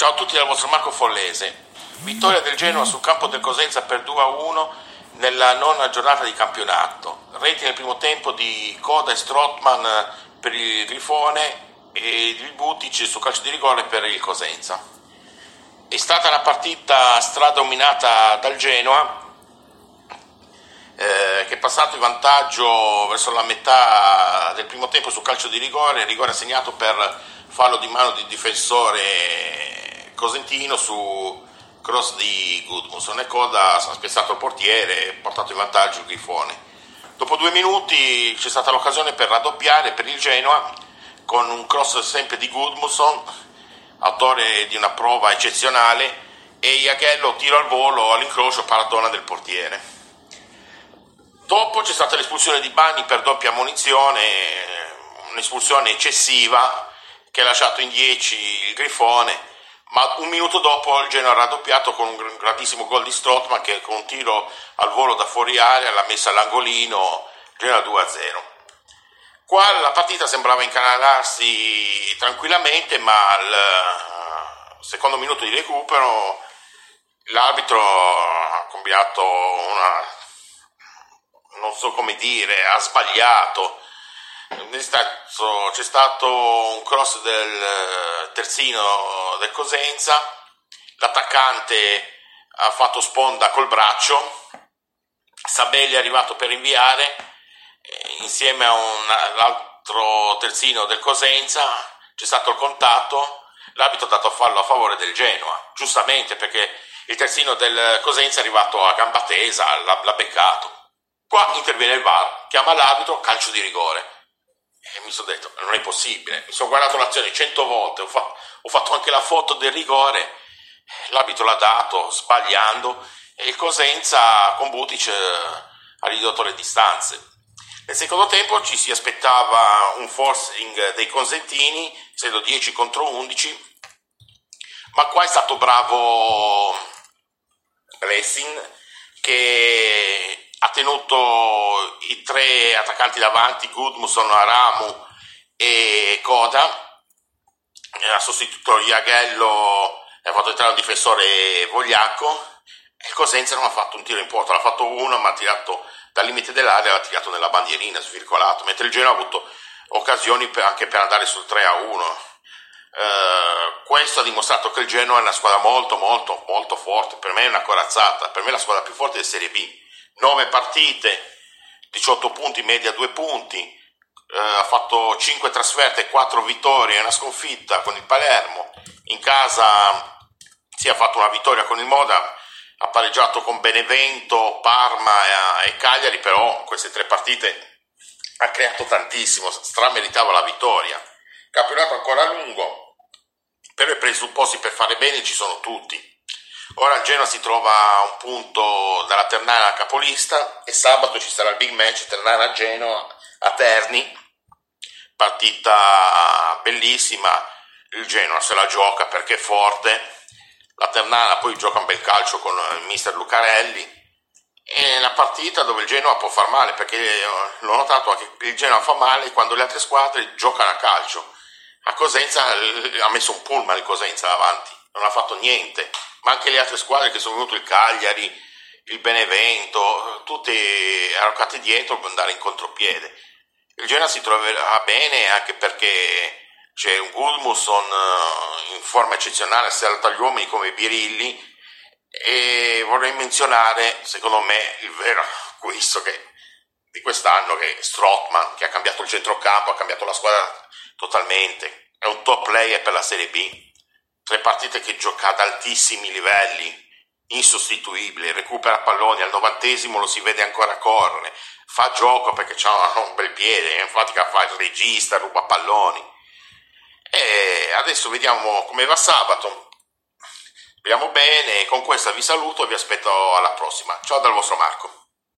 Ciao a tutti dal vostro Marco Follese. Vittoria del Genoa sul campo del Cosenza per 2-1 nella nona giornata di campionato. Reti nel primo tempo di Coda e Strottman per il Grifone e il Butic su calcio di rigore per il Cosenza. È stata una partita stradominata dal Genoa eh, che è passato in vantaggio verso la metà del primo tempo su calcio di rigore, rigore assegnato per fallo di mano di difensore cosentino su cross di Gudmundsson e Coda ha spezzato il portiere e portato in vantaggio il Grifone. Dopo due minuti c'è stata l'occasione per raddoppiare per il Genoa con un cross sempre di Gudmundsson, autore di una prova eccezionale, e Iaghello tiro al volo all'incrocio paratona del portiere. Dopo c'è stata l'espulsione di Bani per doppia munizione, un'espulsione eccessiva che ha lasciato in 10 il Grifone, ma un minuto dopo il Genoa ha raddoppiato con un grandissimo gol di Strottman che con un tiro al volo da fuori area l'ha messa all'angolino, Genoa 2-0. Qua la partita sembrava incanalarsi tranquillamente, ma al secondo minuto di recupero l'arbitro ha combinato una, non so come dire, ha sbagliato c'è stato un cross del eh, terzino del Cosenza, l'attaccante ha fatto sponda col braccio, Sabelli è arrivato per inviare eh, insieme a un altro terzino del Cosenza, c'è stato il contatto, l'arbitro ha dato fallo a favore del Genoa, giustamente perché il terzino del Cosenza è arrivato a gamba tesa, l'ha, l'ha beccato. Qua interviene il VAR, chiama l'arbitro, calcio di rigore. E mi sono detto, non è possibile, mi sono guardato l'azione cento volte, ho, fa- ho fatto anche la foto del rigore, l'abito l'ha dato sbagliando e il Cosenza con Butic eh, ha ridotto le distanze. Nel secondo tempo ci si aspettava un forcing dei Consentini, essendo 10 contro 11, ma qua è stato bravo Blessing che ha tenuto i tre attaccanti davanti, Gudmusson, Aramu e Coda, ha sostituito Iaghello e ha fatto entrare un difensore Vogliacco, il Cosenza non ha fatto un tiro in porta, l'ha fatto uno, ma ha tirato dal limite dell'area, l'ha tirato nella bandierina, svircolato, mentre il Genoa ha avuto occasioni per, anche per andare sul 3 a 1. Uh, questo ha dimostrato che il Genoa è una squadra molto molto molto forte, per me è una corazzata, per me è la squadra più forte di Serie B. 9 partite, 18 punti, media 2 punti, eh, ha fatto 5 trasferte, 4 vittorie e una sconfitta con il Palermo, in casa si è fatto una vittoria con il Moda, ha pareggiato con Benevento, Parma e, e Cagliari, però queste tre partite ha creato tantissimo, strameritava la vittoria. Campionato ancora lungo, però i presupposti per fare bene ci sono tutti. Ora il Genoa si trova a un punto dalla Ternana capolista e sabato ci sarà il big match Ternana-Genoa a Terni, partita bellissima, il Genoa se la gioca perché è forte, la Ternana poi gioca un bel calcio con il mister Lucarelli, è una partita dove il Genoa può far male perché l'ho notato che il Genoa fa male quando le altre squadre giocano a calcio. A Cosenza ha messo un pullman il Cosenza davanti, non ha fatto niente ma anche le altre squadre che sono venute, il Cagliari, il Benevento, tutte arroccate dietro per andare in contropiede. Il Genoa si troverà bene anche perché c'è un Gudmusson eh, in forma eccezionale, sia agli uomini come Birilli. E vorrei menzionare, secondo me, il vero acquisto che, di quest'anno che è Strottman, che ha cambiato il centrocampo, ha cambiato la squadra totalmente, è un top player per la Serie B. Tre partite che gioca ad altissimi livelli, insostituibile, recupera palloni, al novantesimo lo si vede ancora correre, fa gioco perché ha un bel piede, infatti fa il regista, ruba palloni. E adesso vediamo come va sabato. Speriamo bene, con questa vi saluto e vi aspetto alla prossima. Ciao dal vostro Marco.